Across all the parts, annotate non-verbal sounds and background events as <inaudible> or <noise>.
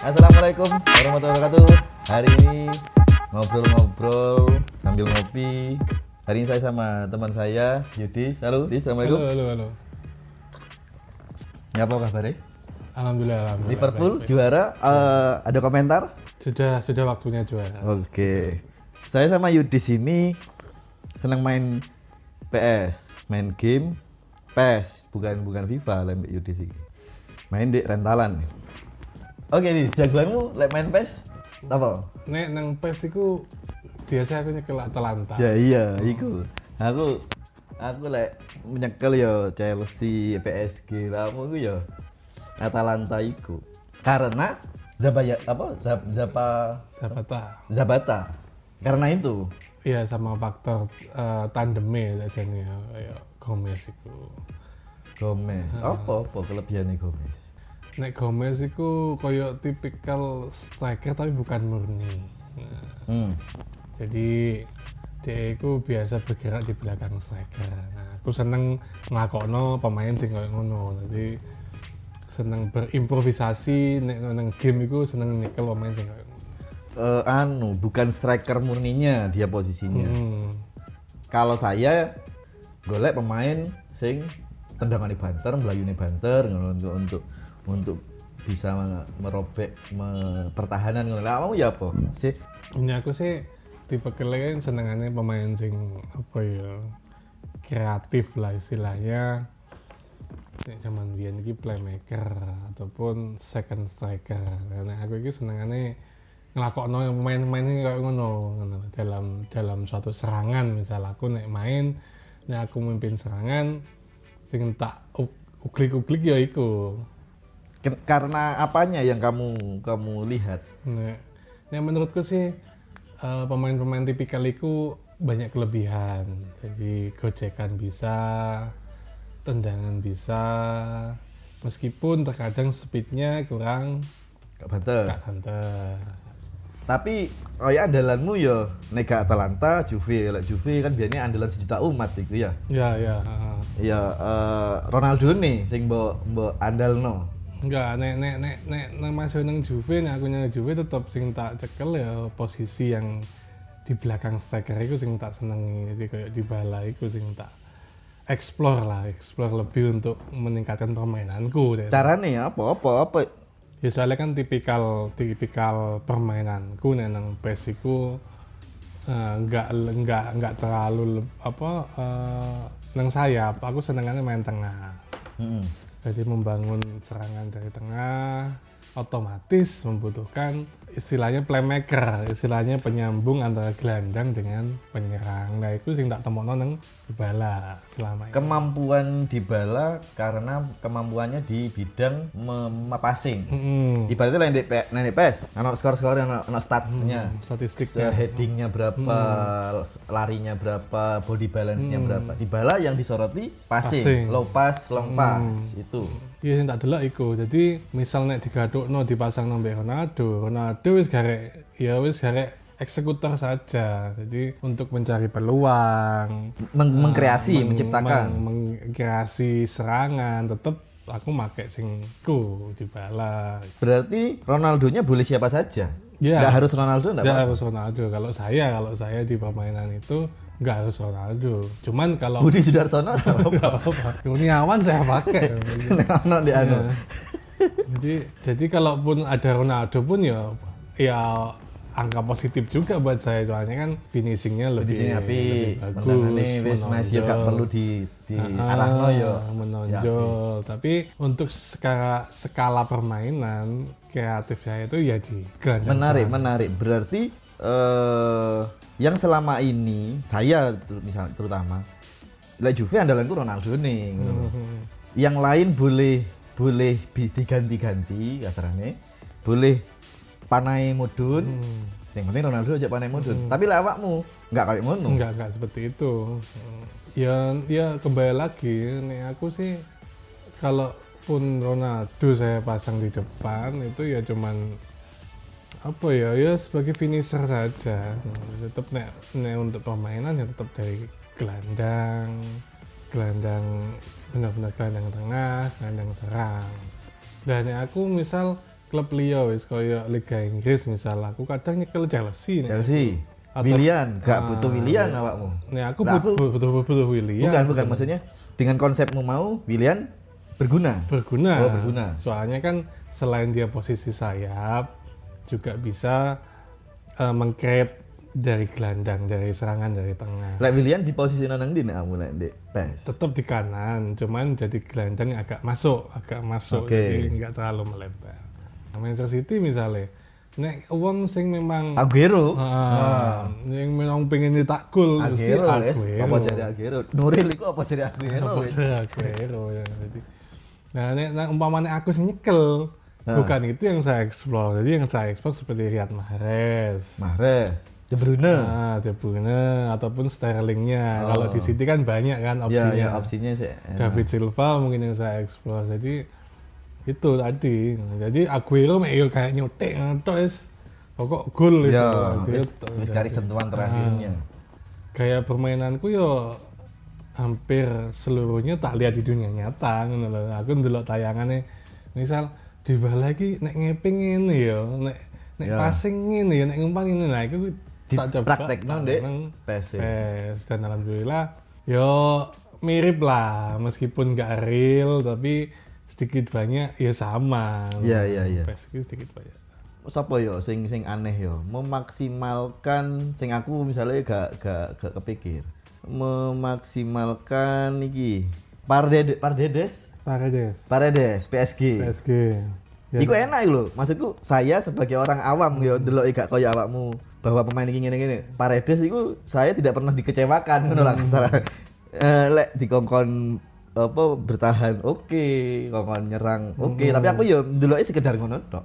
Assalamualaikum warahmatullahi wabarakatuh. Hari ini ngobrol-ngobrol sambil ngopi. Hari ini saya sama teman saya Yudis. Halo, Yudis. Halo, Assalamualaikum. halo, halo. Nggak apa kabarnya? Alhamdulillah, alhamdulillah. Liverpool baik, baik. juara. Eh, ada komentar? Sudah, sudah waktunya juara. Oke. Saya sama Yudis ini senang main PS, main game PES, bukan bukan FIFA lah Yudis ini. Main di rentalan. Oke, Dis, jagoanmu lek main PES apa? Nek nang PES iku biasa aku nyekel Atalanta. Ya iya, iku. Aku aku lek menyekel yo Chelsea, PSG, kamu iku yo Atalanta iku. Karena Zabaya apa Zap, Zapa Zapata. Zabata. Karena itu. Iya sama faktor eh, tandeme aja nih ya, Gomez iku. Gomez. Apa apa kelebihannya Gomez? Nek Gomez iku koyo tipikal striker tapi bukan murni. Nah, Hmm. jadi dia itu biasa bergerak di belakang striker. Nah, aku seneng ngakokno pemain sing koyo ngono. Jadi seneng berimprovisasi nek nang game iku seneng nyekel pemain sing koyo. Eh, anu, bukan striker murninya dia posisinya. Hmm. Kalau saya golek pemain sing tendangannya banter, melayuni banter untuk untuk untuk bisa merobek me- pertahanan ngono. Lah kamu ya apa? Sih Ini aku sih tipe kalian senengannya pemain sing apa ya kreatif lah istilahnya. Nek zaman biyen iki playmaker ataupun second striker. Karena aku iki senengannya ngelakokno yang pemain-pemain ini kayak ngono, dalam dalam suatu serangan misal aku nek main nek aku memimpin serangan sing tak uk- uklik-uklik ya iku karena apanya yang kamu kamu lihat? Nah, nah menurutku sih eh, pemain-pemain tipikal itu banyak kelebihan. Jadi gocekan bisa, tendangan bisa, meskipun terkadang speednya kurang Gak banter. gak banter. Tapi oh ya andalanmu ya nega Atalanta, Juve, lek Juve kan biasanya andalan sejuta umat itu ya. Ya ya. Ya eh, Ronaldo nih sing mbok mbok andalno. Enggak, nek nek nek nek nang masuk nang Juve, nek aku nang Juve tetap sing tak cekel ya posisi yang di belakang striker itu sing tak senengi. Jadi kayak di bala itu sing tak explore lah, explore lebih untuk meningkatkan permainanku. Caranya apa apa apa? Ya soalnya kan tipikal tipikal permainanku nek nang PES iku eh, enggak enggak enggak terlalu apa eh, nang sayap. Aku senengannya main tengah. Mm-mm. Jadi membangun serangan dari tengah otomatis membutuhkan istilahnya playmaker, istilahnya penyambung antara gelandang dengan penyerang. Nah itu sing tak temono nang bala selama ini. Kemampuan Dybala karena kemampuannya di bidang memassing. Mm-mm. Ibaratnya lain di lain di PES, anak skor-skor anak anak statsnya. statistiknya. headingnya berapa, larinya berapa, body balance-nya berapa. Dybala yang disoroti passing, Passing. low pass, long pass itu. Iya sing tak delok iku. Jadi misal nek digadukno dipasang nomor Ronaldo, Ronaldo wis garek ya wis garek eksekutor saja. Jadi untuk mencari peluang, Meng- mengkreasi, meng- menciptakan. meng- mengkreasi serangan tetep aku make sing ku di bala. Berarti Ronaldonya boleh siapa saja. Ya. Nggak harus Ronaldo enggak Nggak harus Ronaldo. Kalau saya, kalau saya di permainan itu nggak harus Ronaldo. Cuman kalau Budi Sudarsono apa-apa. Kurniawan saya pakai. <laughs> Nek ono di anu. Iya. jadi jadi kalaupun ada Ronaldo pun ya ya angka positif juga buat saya soalnya kan finishingnya lebih, sini api tendangane wis Mas yo gak perlu di di Ah, arahno yo. menonjol tapi untuk skala skala permainan kreatif saya itu ya di Menarik, menarik. Berarti eh yang selama ini saya misalnya terutama lah Juve andalanku Ronaldo nih. Hmm. Yang lain boleh boleh diganti-ganti kasarane. Boleh panai mudun. Hmm. Yang penting Ronaldo aja panai mudun. Tapi lah awakmu nggak kayak ngono. Enggak, enggak seperti itu. Ya, ya kembali lagi. Nih aku sih, kalaupun Ronaldo saya pasang di depan itu ya cuman apa ya ya sebagai finisher saja. Tetap nek, nek untuk permainan ya tetap dari gelandang, gelandang benar-benar gelandang tengah, gelandang serang. Dan nek aku misal klub liya wis kaya Liga Inggris misal aku kadang nyekel Chelsea. Chelsea. Atau- Willian, gak Ah, butuh Willian awakmu. Nih aku butuh butuh butuh, butuh William. Bukan, bukan maksudnya dengan konsepmu mau Willian berguna. berguna. Oh, berguna. Soalnya kan selain dia posisi sayap juga bisa uh, mengcreate dari gelandang, dari serangan dari tengah. Lek Willian di posisi nang nek kamu lek PES? Tetap di kanan, cuman jadi gelandang agak masuk, agak masuk, Oke. jadi nggak terlalu melebar. Manchester City misalnya, nek uang sing memang Aguero. Ah, yang memang pengen nyetak gol mesti Aguero. Apa jadi Aguero? Nuril iku apa jadi Aguero? Apa jadi Aguero ya. Jadi, nah, nek, nah, umpamanya aku sih nyekel, bukan itu yang saya explore. Jadi yang saya explore seperti Riyad Mahrez, Mahrez, De Bruyne. nah, De Bruyne ataupun Sterlingnya. Kalau di City kan banyak kan Ya, opsinya. ya opsinya sih. enak. David Silva mungkin yang saya explore. Jadi itu tadi. Jadi Aguero yo kayak ngetok wis. Pokok gol. Ya, wis kari sentuhan terakhirnya. Gaya permainanku yo hampir seluruhnya tak lihat di dunia nyata ngono. Aku ndelok tayangannya misal di lagi nek ngeping ngene yo, nek nek Ya. passing ngene ya, nek ngumpan ngene nah iku Dipraktekno, tak Dek. PES ya. PES dan alhamdulillah yo mirip lah meskipun gak real tapi sedikit banyak ya sama. Iya, iya, iya. Itu sedikit banyak. Sopo yo sing sing aneh yo memaksimalkan sing aku misalnya gak gak gak kepikir memaksimalkan iki Pardedes Pardedes Paredes. Paredes PSG. PSG. Ya, Iku enak iku lho. Maksudku saya sebagai orang awam yo ndelok gak kaya awakmu bahwa pemain iki ngene-ngene. Paredes iku saya tidak pernah dikecewakan ngono lah kasar. Eh lek dikongkon apa bertahan oke, kongkon nyerang oke, tapi aku yo ndeloke sekedar ngono tok.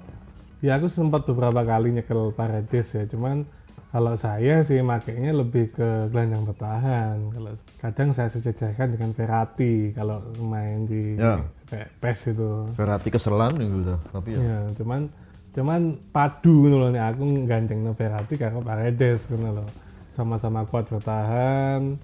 Ya aku sempat beberapa kali nyekel Paredes ya, cuman kalau saya sih makainya lebih ke gelandang bertahan. Kalau kadang saya sejajarkan dengan Verratti kalau main di Ya. PES itu. Berarti keselan gitu tapi ya. Ya, cuman cuman padu ngono lho nek aku gandeng Verratti karo Paredes ngono lho. Sama-sama kuat bertahan,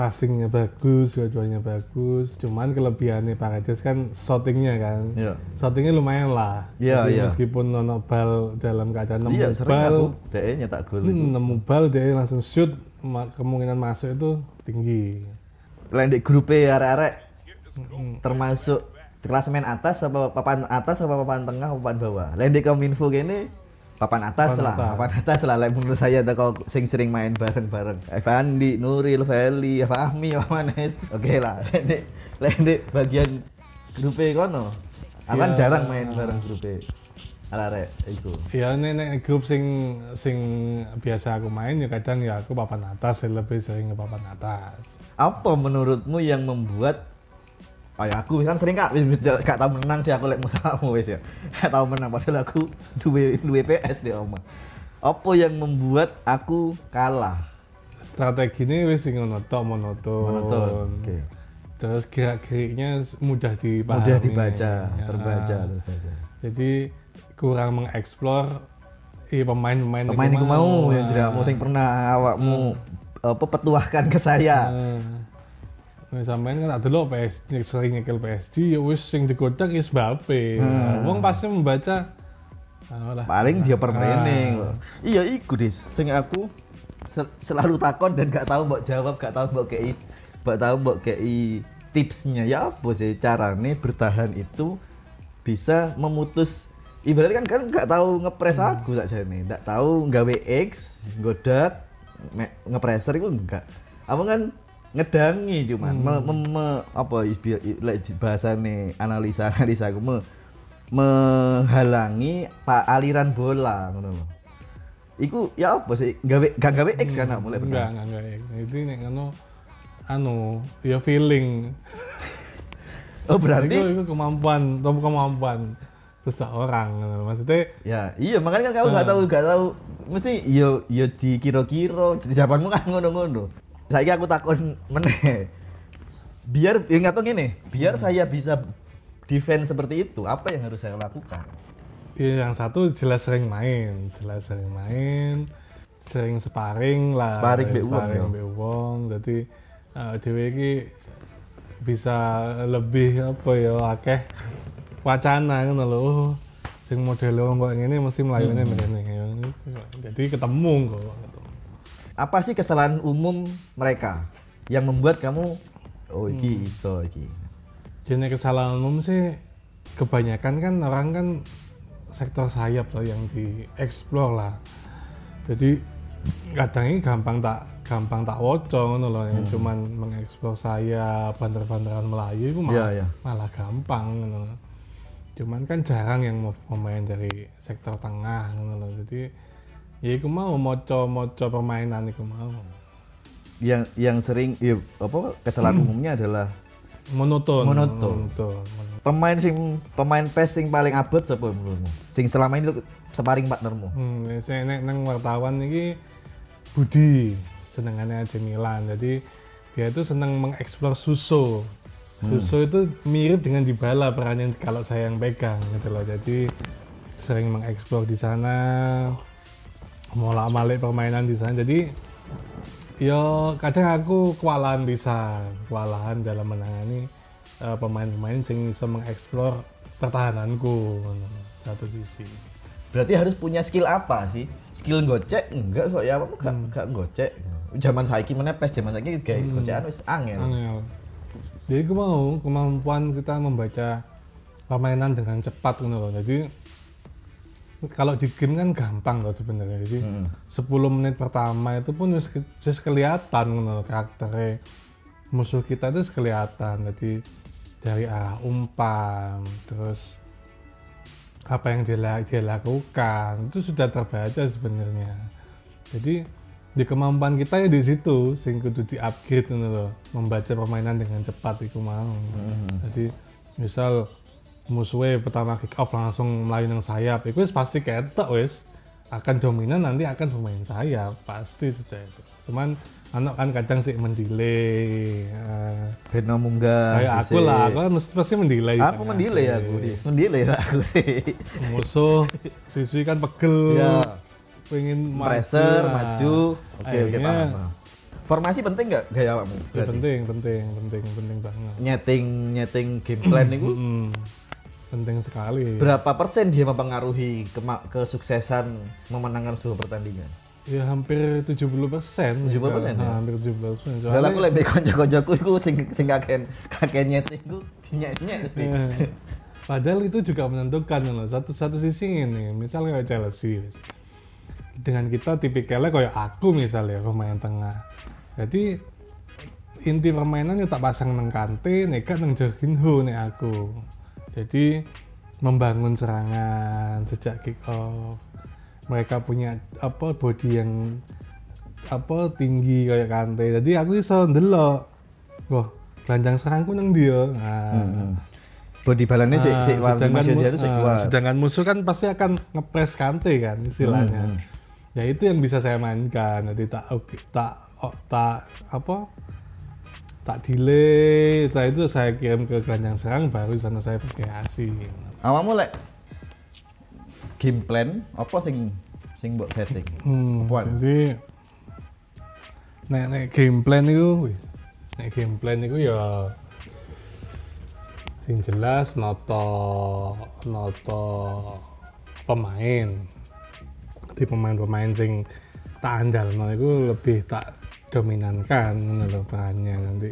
passingnya bagus, dua-duanya bagus. Cuman kelebihannya Paredes kan shootingnya kan. Iya. Shootingnya lumayan lah. Iya, Jadi iya. Meskipun nono bal dalam keadaan nemu Iya, sering bal, dhek nyetak gol. hmm, nemu bal dia langsung shoot, kemungkinan masuk itu tinggi. Lain di grup E arek-arek termasuk klasemen atas apa papan atas apa papan tengah apa papan bawah. Lain di Kominfo kene papan atas Papan lah, atas. papan atas lah. Lain menurut saya ada kau sing sering main bareng-bareng. Evandi, Nuril, Feli, Fahmi, Manes. Oke lah. Lain di, lain di bagian grup E kono. Aku kan Iya. jarang main bareng grup E. Arek-arek iku. Ya nek nek grup sing sing biasa aku main ya kadang ya aku papan atas, ya lebih sering ke papan atas. apa menurutmu yang membuat kayak aku kan sering kak. Gak tau menang sih aku lek musuhmu wis ya. <laughs> Gak tau menang padahal aku <laughs> duwe duwe PS di omah apa yang membuat aku kalah? Strategi ini wis sing ngono tok monoton. Monoton, oke. Terus gerak-geriknya mudah dipahami. mudah dibaca Ya. terbaca terbaca. Jadi kurang mengeksplor i pemain-pemain pemain iku mau yang tidak mau sing pernah awakmu apa petuahkan ke saya Nah, sampean kan ada lo PS sering nyekel PSG ya wis sing digodak is Mbappe. Nah, Wong pasti membaca. Ah, lah. paling dia permaining iya iku dis. Sing aku sel- selalu takon dan gak tahu mbok jawab gak tahu mbok kei mbok tahu mbok kei tipsnya. Ya apa sih carane bertahan itu bisa memutus? Ibaratnya kan kan gak tahu ngepres aku saja nih gak tahu nggawe X godak ngepreser itu enggak. Apa kan ngedangi cuman. Me- me- me- apa lek bahasane analisa analisa aku me, menghalangi pak aliran bola ngono. Iku ya apa sih? Gawe gak gawe X kan mulai enggak enggak enggak. Itu nek ngono anu ya feeling. Oh itu, berarti itu kemampuan atau kemampuan seseorang maksudnya ya iya makanya kan kamu gak tahu gak tahu. Mesti yo yo dikira-kira jawabanmu kan ngono-ngono. Saiki aku takon meneh. Biar ya nggak tahu gini, biar saya bisa defense seperti itu, apa yang harus saya lakukan? ya, yang satu jelas sering main jelas sering main sering sparring lah Sparring sparring ya. mbek wong jadi uh, iki bisa lebih apa ya akeh wacana ngono lho oh sing model kok ngene mesti melayune mrene Ya, jadi ketemu kok Apa sih kesalahan umum mereka yang membuat kamu oh iki iso iki. jenis kesalahan umum sih kebanyakan kan orang kan sektor sayap tuh yang dieksplor lah jadi kadang ini gampang tak gampang tak woco ngono loh yang cuman mengeksplor sayap banter-banteran Melayu itu malah, Iya, iya. malah gampang loh. cuman kan jarang yang mau pemain dari sektor tengah loh jadi ya aku mau moco-moco permainan aku mau Yang yang sering ya, apa kesalahan umumnya adalah monoton Monoton. monoton. pemain sing pemain PES sing paling abot siapa menurutmu? Sing selama ini tuh sparring partnermu. Hmm, saya nek nang wartawan ini Budi senengannya AC Milan. Jadi dia itu senang mengeksplor Suso. Suso itu mirip dengan Dybala perannya kalau saya yang pegang gitu loh. Jadi sering mengeksplor di sana, molak malik permainan di sana. Jadi yo kadang aku kewalahan bisa, kewalahan dalam menangani eh, pemain-pemain yang bisa mengeksplor pertahananku satu sisi. Berarti harus punya skill apa sih? Skill gocek enggak kok ya apa enggak enggak gocek. Zaman saiki mana PES zaman saiki kayak gocekan wis angel. Angel. Jadi aku mau kemampuan kita membaca permainan dengan cepat gitu loh. Jadi kalau di game kan gampang loh sebenarnya. Jadi 10 menit pertama itu pun wis kelihatan loh, karakternya musuh kita itu kelihatan. Jadi dari arah umpan, terus apa yang dia, dia lakukan itu sudah terbaca sebenarnya. Jadi di kemampuan kita ya di situ sing kudu di upgrade loh membaca permainan dengan cepat itu mau jadi misal musuhnya pertama kick off langsung melayu nang sayap itu pasti ketok wis akan dominan nanti akan pemain sayap pasti sudah itu cuman anak kan kadang sih mendelay eh, Ben munggah. kayak aku lah aku kan mesti pasti mendelay Aku mendelay aku, Dis. Mendelay lah aku sih. musuh siswi kan pegel Ya. pengen Pressure, maju. Oke, oke Akhirnya- paham. Formasi penting nggak gaya awakmu? Ya, penting, penting, penting, penting banget. Nyeting nyeting game plan <clears throat> itu penting sekali. berapa persen dia mempengaruhi kesuksesan memenangkan sebuah pertandingan? Ya hampir 70 persen. 70% ya? hampir 70 persen. Soalnya aku lebih konco-koncoku iku sing sing kakek kakek nyeting ku dinyek-nyek. Eh, Padahal itu juga menentukan loh. Satu satu sisi ini, misalnya kayak Chelsea, wis. dengan kita tipikalnya kayak aku misalnya pemain tengah. Jadi inti permainannya tak pasang neng kante, nekat neng Jorginho nih aku. Jadi membangun serangan sejak kick off. Mereka punya apa body yang apa tinggi kayak kante. Jadi aku iso ndelok. Wah, gelandang serangku nang dia. Nah, Body balance sih Ah, sik war sedangkan, masih mu- itu sik ah, kuat. sedangkan musuh kan pasti akan ngepres kante kan istilahnya. Ya itu yang bisa saya mainkan. Jadi tak oke, tak oh, tak apa? Tak delay, setelah itu saya kirim ke gelandang serang baru sana saya berkreasi. Awakmu lek game plan apa sing sing mbok setting? Hmm, Apaan? jadi nek nek game plan itu, nek game plan itu ya sing jelas noto noto pemain di pemain-pemain sing tak andal no itu lebih tak dominankan ngono lho perannya nanti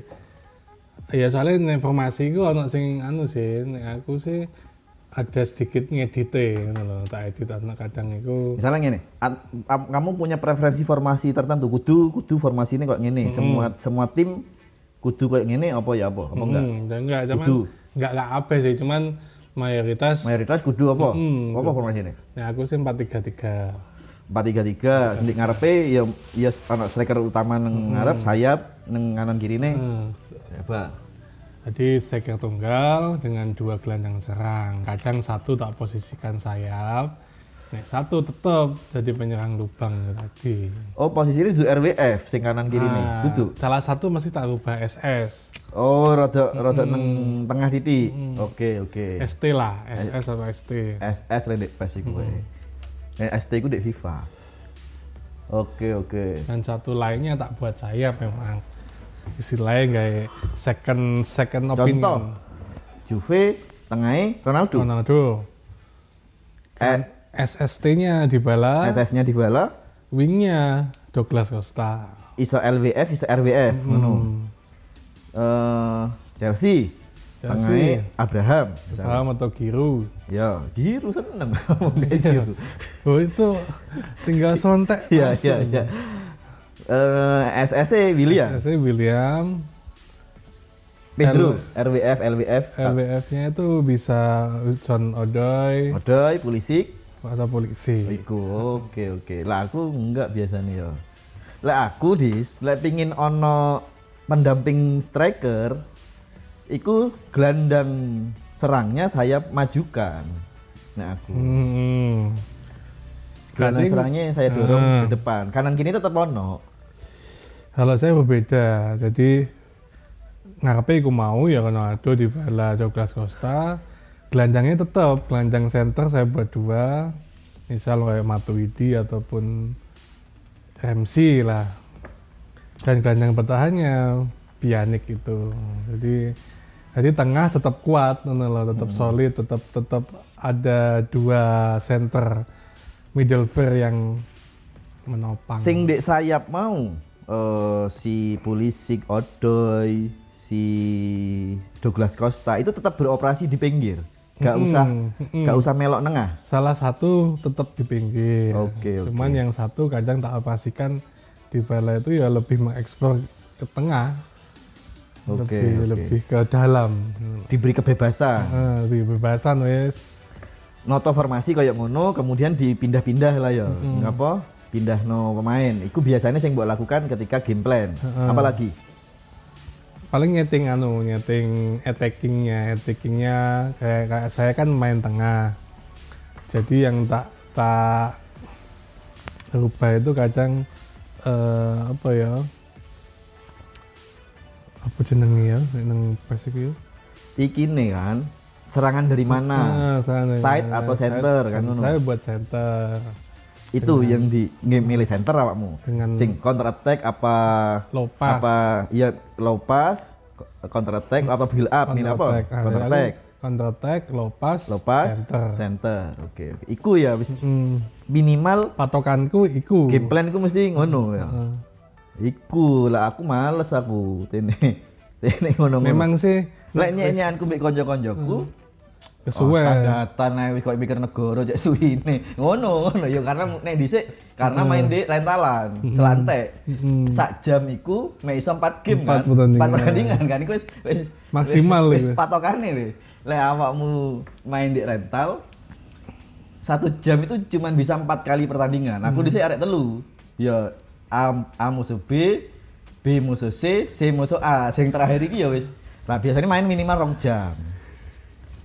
ya soalnya informasi itu ono sing anu sih nek aku sih ada sedikit ngedite ngono lho tak edit ana kadang itu Misalnya gini, kamu punya preferensi formasi tertentu, kudu kudu formasi ini kok gini, semua semua tim kudu kayak gini apa ya apa, apa enggak? Hmm, enggak, cuman Kudu. enggak enggak apa sih, cuman mayoritas Mayoritas kudu apa? Hmm, apa formasi ini? ya aku sih 433. Empat tiga tiga di ngarepe ya ya anak striker utama neng ngarep sayap neng kanan kiri nih Hmm. hebat Jadi striker tunggal dengan dua gelandang serang. Kadang satu tak posisikan sayap, nek satu tetap jadi penyerang lubang tadi. oh posisi ini duduk RWF sing kanan kiri nih Ah, duduk Salah satu mesti tak rubah SS. oh rada rada neng tengah titik oke oke ST lah, SS atau ST. SS rendek pes iku wae eh, ST iku dek FIFA oke oke Dan satu lainnya tak buat sayap memang. Istilahnya kayak second second opinion. contoh Juve tengahnya Ronaldo Ronaldo. Eh, SST-nya Dybala, SS-nya Dybala, wingnya Douglas Costa. iso LWF, iso RWF, ngono. Hmm. Eh, Chelsea, Chelsea. Tengahnya Abraham. Paham atau Giroud. Ya, Jiru seneng <laughs> kayak Jiru. Oh itu tinggal sontek. Iya, iya, iya. Eh, SS-nya William, Saya William, Pedro, RWF, LWF, LWF-nya itu bisa John Odoy Odoy, Pulisic, atau polisi. Iku, oke oke. Lah aku enggak biasanya ya. Lah aku dis, lah pingin ono pendamping striker, iku gelandang serangnya saya majukan. Nah aku, Hmm. gelandang berarti- serangnya saya dorong Ah. ke depan. Kanan kiri tetap ono. Kalau saya berbeda, jadi ngarepe iku mau ya Ronaldo di bala Douglas Costa. Gelandangnya tetap gelandang center saya buat dua, misal kayak Matuidi ataupun MC lah. Dan gelandang bertahannya Pjanic itu. Jadi jadi tengah tetap kuat, loh, tetap solid, tetap tetap ada dua center middlefield yang menopang. Sing dek sayap mau eh, si Pulisic, Odoy, si Douglas Costa itu tetap beroperasi di pinggir. Gak Mm-mm, usah mm-mm. gak usah melok nengah. salah satu tetap di pinggir. Oke, oke. Cuman yang satu kadang tak operasikan di bala itu ya lebih mengeksplor ke tengah, Oke, lebih oke. lebih ke dalam. Diberi kebebasan. Eh, lebih bebasan wes. noto formasi kayak ngono kemudian dipindah-pindah lah ya ngapa pindah no pemain itu biasanya yang buat lakukan ketika game plan apalagi Paling nyeting anu, nyeting attackingnya, attackingnya kayak, kayak saya kan main tengah. Jadi yang tak tak rubah itu kadang eh, apa ya? Apa jenenge ya? Nang pas iku iki nih kan serangan dari mana Ah, sana, side atau center kan saya- buat center itu yang di milih center awakmu dengan sing counter attack apa low pass. apa ya low pass counter attack apa build up milih apa attack. Ah, counter attack Counter attack, low pass, low pass center. center oke oke iku ya wis Hmm. minimal Patokanku iku. game plan iku mesti ngono ya Heeh. Iku lah aku males aku tene tene ngono Memang sih lek nyanyianku mbek kanca-kancaku kesuwen. Oh, standatan ae wis koyo mikir negara cek suwine. Ngono ngono ya karena nek dhisik karena main di rentalan, selantek. Sak jam iku mek iso 4 game Empat kan. pertandingan. 4 pertandingan kan iku wis wis Maksimal wis, patokane wis. Lek awakmu main di rental satu jam itu cuman bisa empat kali pertandingan. Aku dhisik arek telu. Ya A, A musuh B, B musuh C, C musuh A. Sing terakhir iki ya wis. Nah biasanya main minimal rong jam.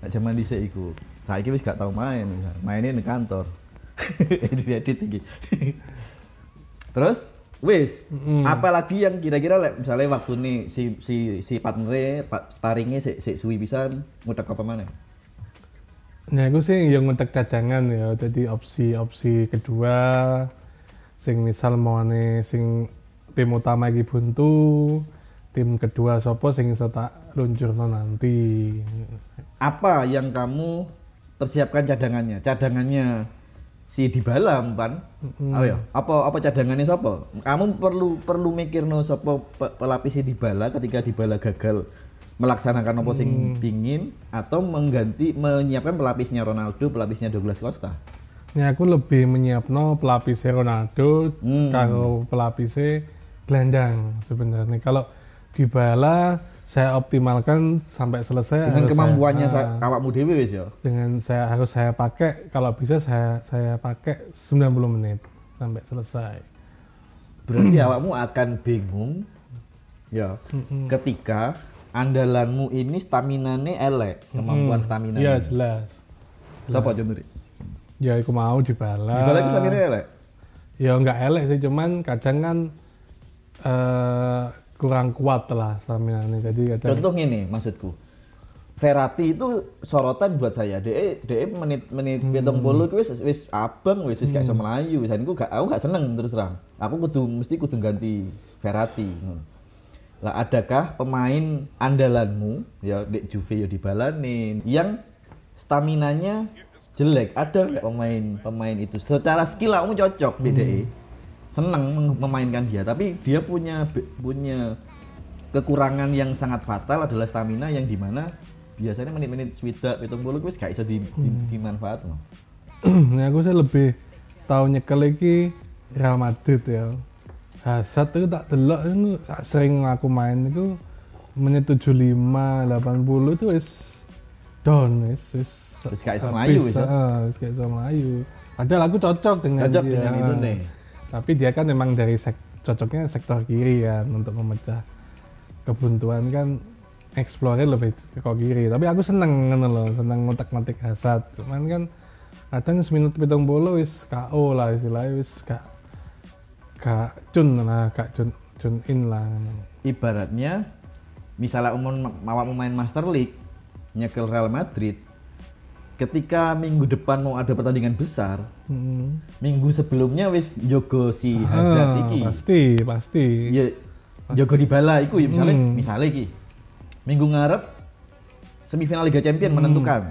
Nah, zaman dhisik iku. Saiki wis gak tau main, mainnya di kantor. <laughs> Edit-edit iki. Terus wis, apalagi yang kira-kira lek misalnya waktu nih si si si partner pak sparringnya si, si suwi pisan ngutek apa mana? Nah, aku sih yang ngetek cadangan ya. Jadi opsi-opsi kedua, sing misal mau ane sing tim utama iki buntu, tim kedua sopo sing iso tak luncurno nanti. Apa yang kamu persiapkan cadangannya? Cadangannya si Dybala kan? Oh ya, apa apa cadangannya siapa? Kamu perlu perlu mikir no pe- pelapis si Dybala ketika Dybala gagal melaksanakan apa sing pingin atau mengganti menyiapkan pelapisnya Ronaldo, pelapisnya Douglas Costa. Ini aku lebih menyiapno pelapisnya Ronaldo Hmm. karo pelapisnya gelandang sebenarnya. Kalau di bala saya optimalkan sampai selesai Dengan kemampuannya saya, sa- awakmu dewe wis ya. dengan saya harus saya pakai kalau bisa saya saya pakai 90 menit sampai selesai. Berarti <clears throat> awakmu akan bingung ya ketika andalanmu ini stamina-ne elek, kemampuan stamina. Iya jelas. Siapa contohnya? Ya aku mau di bala. Dybala itu stamina elek. Ya nggak elek sih cuman kadang kan eh, kurang kuat lah stamina ini. Jadi kadang Contoh ini maksudku. Verratti itu sorotan buat saya. DE DE menit menit pitung puluh wis wis abang wis wis kayak sama Melayu. Wis aku gak aku gak seneng terus terang. Aku kudu mesti kudu ganti Verratti. ngono. Lah adakah pemain andalanmu ya Dek Juve ya dibalanin yang staminanya jelek. Ada nggak pemain pemain itu. Secara skill kamu cocok BDE seneng mem- memainkan dia. Tapi dia punya punya kekurangan yang sangat fatal adalah stamina yang di mana biasanya menit-menit swidak pitung puluh wis gak iso di, di, dimanfaatno. <clears throat> nah aku sih lebih tahu nyekel iki Real Madrid ya. Hazard itu tak delok itu sering aku main. Itu menit 75 80 itu wis down wis wis. Wis gak iso melayu, wis, ya? heeh, wis gak iso padahal aku cocok dengan Cocok dia. dengan itu nih. tapi dia kan memang dari sek cocoknya sektor kiri kan untuk memecah kebuntuan kan explore lebih ke kiri. Tapi aku seneng ngono loh seneng ngotak-ngotik hasad cuman kan kadang seminit pitung bolo wis KO lah istilahnya wis gak gak cun lah gak cun cun in lah. Ibaratnya misalnya umum mawak main Master League nyekel Real Madrid ketika minggu depan mau ada pertandingan besar Hmm. minggu sebelumnya wis jogo si Hazard Ah, iki pasti pasti ya jogo di bala iku ya misalnya Hmm. misalnya iki minggu ngarep semifinal Liga Champion Hmm. menentukan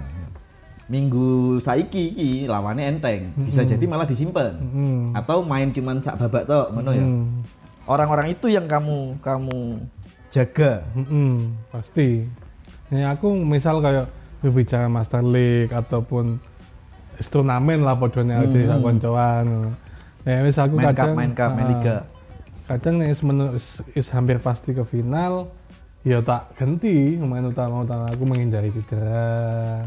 minggu saiki iki lawannya enteng bisa jadi malah disimpan Hmm. atau main cuman sak babak tok ngono ya Hmm. orang-orang itu yang kamu kamu jaga Mm-mm, pasti. Ini aku misal kayak berbicara Master League ataupun turnamen lah podone mm sak koncoan. Ya wis aku main cup kadang main cup main ah, liga Kadang nek is, is, is hampir pasti ke final ya tak ganti pemain utama-utama aku menghindari cedera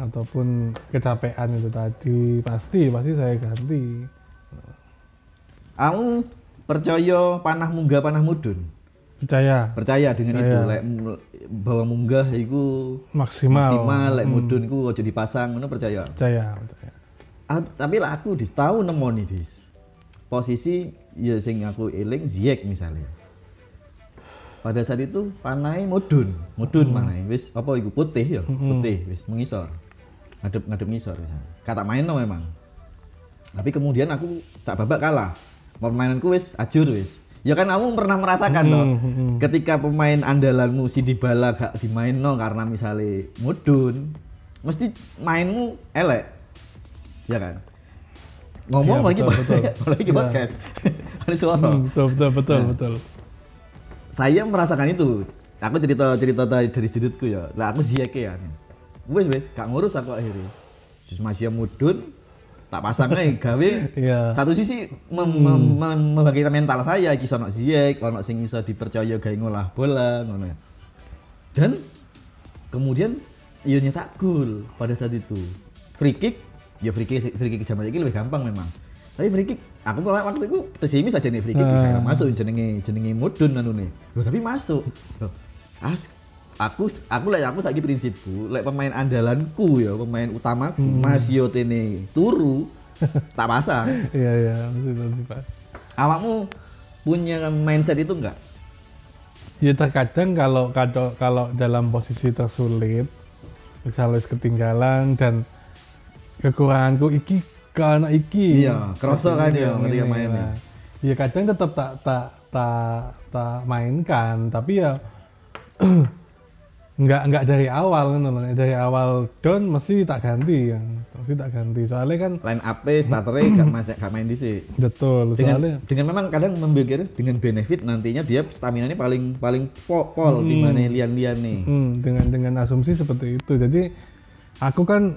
ataupun kecapean itu tadi. Pasti pasti saya ganti. Kamu percaya panah munggah panah mudun percaya. Percaya dengan Percaya. itu lek bahwa munggah itu maksimal. maksimal lek mudun itu aja dipasang ngono percaya? Percaya percaya. Ah, tapi lah aku dis tahu nemoni dis. Posisi ya sing aku eling Ziyech misalnya. Pada saat itu panai mudun mudun panai wis apa iku? Putih ya? Putih wis mengisor. Ngadep ngadep ngisor misalnya kata main no memang. Tapi kemudian aku sak babak kalah. Permainanku wis ajur wis ya kan kamu pernah merasakan toh ketika pemain andalanmu si Dybala gak dimain no karena misalnya mudun mesti mainmu elek. Ya kan? Ngomong Iya, lagi betul, <laughs> betul. lagi podcast. <laughs> Ada suara. Hmm, betul betul betul Nah. betul. Saya merasakan itu. Aku cerita cerita dari, dari sudutku ya. Lah aku ziyake ya. Wes wes gak ngurus aku akhirnya. Masih mudun tak pasang gawe. Iya. satu sisi mem, mem, mem- membangkitkan mental saya iki sono ziyek ono sing iso dipercaya gawe ngolah bola ngono. Ya dan kemudian iya nyetak gol pada saat itu. Free kick ya free kick free kick zaman ini lebih gampang memang. Tapi free kick aku waktu itu pesimis aja nih free kick kayak masuk jenenge jenenge mudun anu nih Loh, tapi masuk. Loh, as aku aku lek aku saiki prinsipku lek pemain andalanku ya pemain utamaku Mas Yotene turu <laughs> tak pasang. Iya iya pak awakmu punya mindset itu enggak ya terkadang kalau kalau kalau dalam posisi tersulit misalnya ketinggalan dan kekuranganku iki anak iki. Iya, kerasa kan ya ketika ini, main nah. ya kadang tetap tak tak tak tak mainkan tapi ya <clears throat> <clears throat> nggak nggak dari awal loh. dari awal down mesti tak ganti ya mesti tak ganti soalnya kan line up starternya gak <clears throat> masuk gak main di sini betul dengan soalnya dengan memang kadang memikir dengan benefit nantinya dia stamina ini paling paling po- pol di mana lian-lian nih Hmm, dengan dengan asumsi seperti itu. Jadi aku kan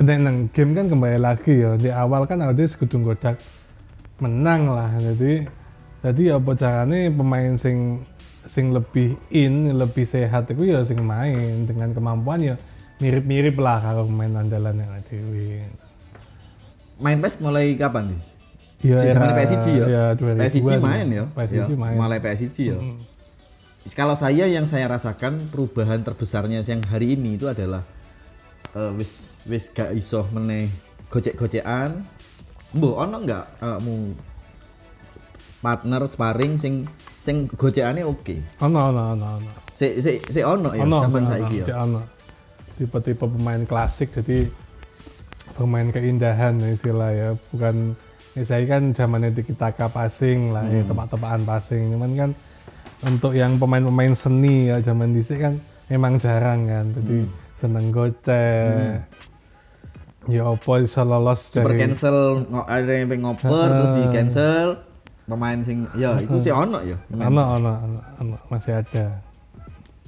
nang game kan kembali lagi ya. Di awal kan ada sekudung godak menang lah. Jadi jadi apa caranya pemain sing sing lebih in, lebih sehat itu ya sing main dengan kemampuan ya mirip-mirip lah kalau pemain andalan yang ada main PES mulai kapan nih Ya, Si era- zamannya PSG ya? ya 2002 PSG tuh. main ya? PSG Ya, main. Mulai PSG ya. Kalau saya yang saya rasakan perubahan terbesarnya yang hari ini itu adalah eh, wis wis gak iso meneh gocek-gocekan. Mbok ono enggak eh, mu partner sparring sing sing gocekane oke. Ono ono ono ono. Si si si ono ya zaman saiki ya. ono. tipe-tipe pemain klasik jadi pemain keindahan ya istilah ya bukan ya saya kan zamannya di kita passing lah ya Hmm. tepak-tepakan passing cuman kan untuk yang pemain-pemain seni ya zaman dhisik kan memang jarang kan jadi Hmm. seneng gocek ya apa bisa lolos super dari cancel ada yang pengen ngoper terus di cancel pemain sing ya itu sih ono ya ono ono ono ono masih ada.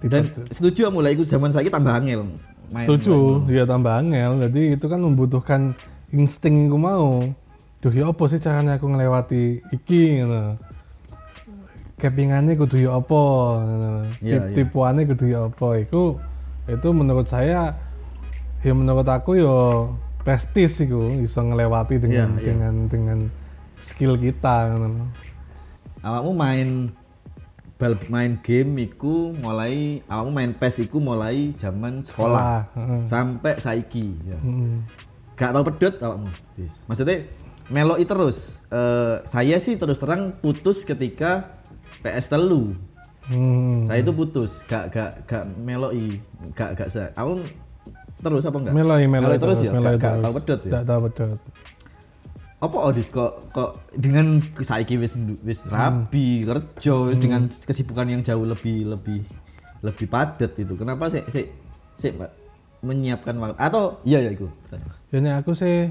Tipe- dan setuju mulai ikut zaman saya tambah angel. Main setuju ya tambah angel. Jadi itu kan membutuhkan insting yang mau. Duh ya apa sih caranya aku ngelewati iki ngono. Kepingannya kudu ya apa Tip- iya. tipuannya kudu ya apa. Itu itu menurut saya ya menurut aku ya prestis itu bisa ngelewati dengan Iya, iya. dengan dengan skill kita awakmu main bal main game iku mulai awakmu main PES iku mulai zaman sekolah sampai saiki ya. Mm. gak tau pedot awakmu Dis. maksudnya meloi terus Eh, saya sih terus terang putus ketika PS telu Hmm. saya itu putus gak gak gak meloi gak gak se aku terus apa enggak Meloi, meloi terus, ya meloi gak, gak terus. tau pedot ya Gak tahu pedot. Apa odis? Kok kok dengan saiki wis wis rabi kerja wis dengan kesibukan yang jauh lebih lebih lebih padat itu kenapa sih sih sih Mbak, menyiapkan waktu? Atau iya ya itu Jadi aku sih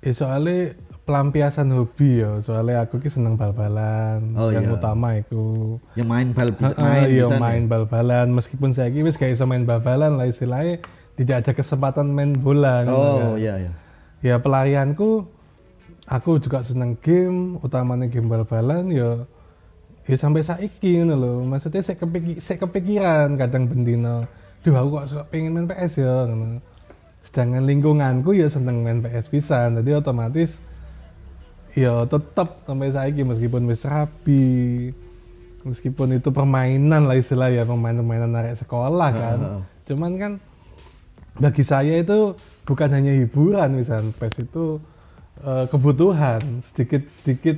ya soalnya pelampiasan hobi ya. Soalnya aku ki seneng bal-balan. Oh, yang iya. utama itu yang main bal bisa main iya main bal-balan. Meskipun saya ki wis gak iso main bal-balan lah istilahnya tidak ada kesempatan main bola oh ya. iya iya. Ya pelarianku aku juga seneng game utamanya game bal-balan ya ya sampai saiki ngono lho. Maksudnya saya kepiki, saya kepikiran kadang bendino duh aku kok suka pengen main PS ya ngono. Sedangkan lingkunganku ya seneng main PS pisan jadi otomatis ya tetap sampai saiki meskipun wis rapi meskipun itu permainan lah istilah ya permainan-permainan narik sekolah kan. cuman kan bagi saya itu bukan hanya hiburan misalnya PES itu eh, kebutuhan sedikit sedikit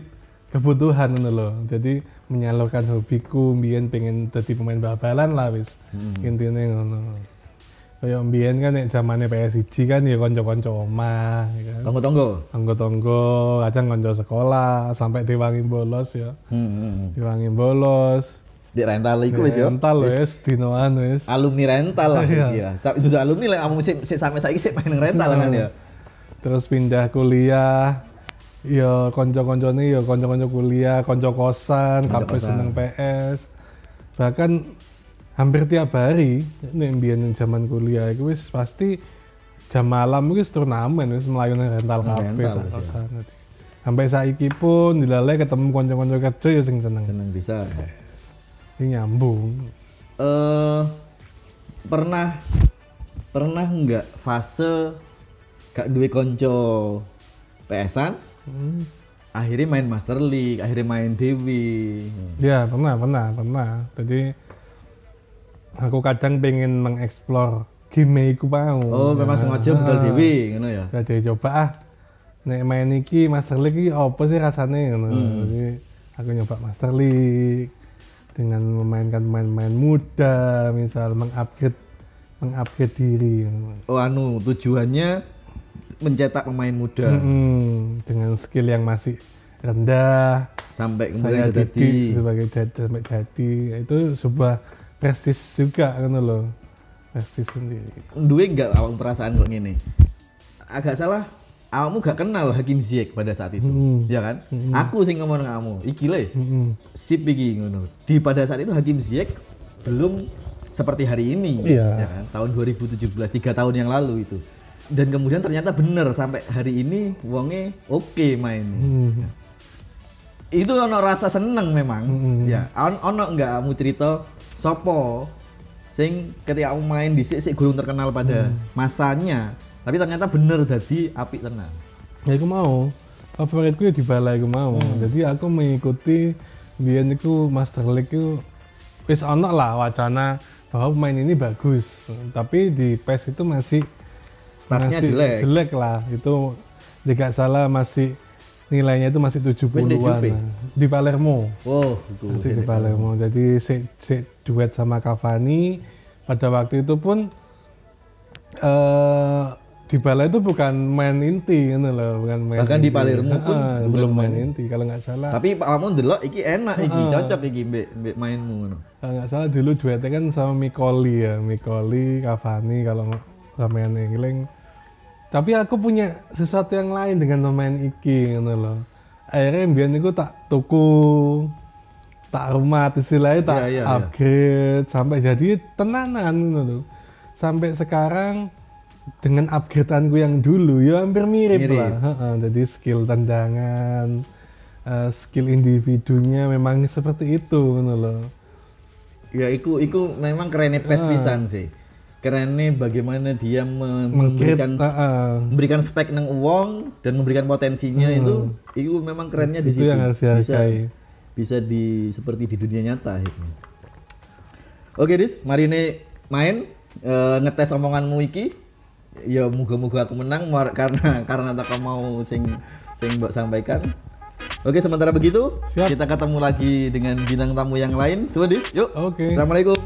kebutuhan ngono loh jadi menyalurkan hobiku mbiyen pengen jadi pemain bal-balan lah wis. Intinya ngono. Kayak mbiyen kan nek zamane PS1 kan ya kanca-kanca omah ya kan. Tunggu tonggo-tonggo kadang kanca sekolah sampai diwangi bolos ya. Hmm, hmm, hmm. diwangi bolos. Di rental iku wis yo rental wis. dinoan wis. Alumni rental lah Iya. ya itu alumni lah kamu sih sampai saiki sih main rental kan ya terus pindah kuliah. Ya konco-koncone ya konco-konco kuliah konco kosan kabeh seneng PS bahkan hampir tiap hari nek mbiyen zaman kuliah iku wis pasti jam malam wis turnamen wis melayu rental kabeh rental sak wis ya. kosan. Sampai saiki pun dilalai ketemu konco-konco kerja ya sing seneng. Seneng bisa. Ini nyambung. Eh pernah pernah nggak fase gak duwe konco PS-an Hmm. akhirnya main Master League akhirnya main Dewi Ya pernah, pernah, pernah. Jadi aku kadang pengen mengeksplor game iku mau. oh memang sengaja budal Dewi ngono ya Jadi coba ah, nek main iki Master League iki apa sih rasanya ngono. Jadi aku nyoba Master League dengan memainkan pemain-pemain muda, misal mengupgrade mengupgrade diri. oh anu tujuannya mencetak pemain muda. Mm-mm, dengan skill yang masih rendah, sampai kemudian saya jadi didik sebagai jadi sampai jadi. Itu sebuah prestis juga kan loh prestis sendiri. Duwe nggak awak perasaan kok gini agak salah awakmu gak kenal Hakim Ziyech pada saat itu Hmm. ya kan? Aku sih ngomong kamu iki le. Mm-mm. sip iki ngono. Di pada saat itu Hakim Ziyech belum seperti hari ini Iya. ya kan? Tahun 2017 tiga tahun yang lalu itu dan kemudian ternyata bener sampai hari ini wonge oke main. Hmm. itu ono rasa seneng memang. Mm-mm. ya on- ono nggak kamu cerita sopo? Sing ketika kamu main di sik gurung terkenal pada masanya. Tapi ternyata bener jadi api tenang ya aku mau. Favoritku ya di balai aku mau. Jadi aku mengikuti biar aku Master League itu wis ono lah wacana bahwa pemain ini bagus. Tapi di PES itu masih startnya masih jelek. jelek lah. Itu jika salah masih nilainya itu masih 70-an Juve? lah. di Palermo. Wow itu masih di Palermo. Jadi si, si duet sama Cavani pada waktu itu pun eh di Bala itu bukan main inti gitu loh bukan main Bahkan di inti. Palermo pun Ah, belum main inti kalau nggak salah. Tapi Pak kamu delok iki enak iki cocok iki mbek mbek mainmu ngono. Kalau nggak salah dulu duetnya kan sama Mikoli ya Mikoli Cavani kalau sama yang ngiling tapi aku punya sesuatu yang lain dengan pemain iki ngono loh akhirnya biar aku tak tuku tak rumah istilahnya tak Iya, iya, iya. upgrade sampai jadi tenanan ngono loh sampai sekarang dengan upgradeanku yang dulu ya hampir mirip, Mirip. lah Heeh, jadi skill tendangan eh, skill individunya memang seperti itu ngono loh Ya iku iku memang kerennya PES pisan sih. Kerennya bagaimana dia memberikan memberikan spek nang uang dan memberikan potensinya itu itu memang kerennya di itu situ. yang harus bisa bisa di seperti di dunia nyata akhirnya. Oke Dis, mari ini main eh, ngetes omonganmu iki. Ya moga-moga aku menang karena <laughs> karena tak mau sing sing mbok sampaikan. Oke, sementara begitu Siap. kita ketemu lagi dengan bintang tamu yang lain. Semua Dis, yuk. oke Assalamualaikum.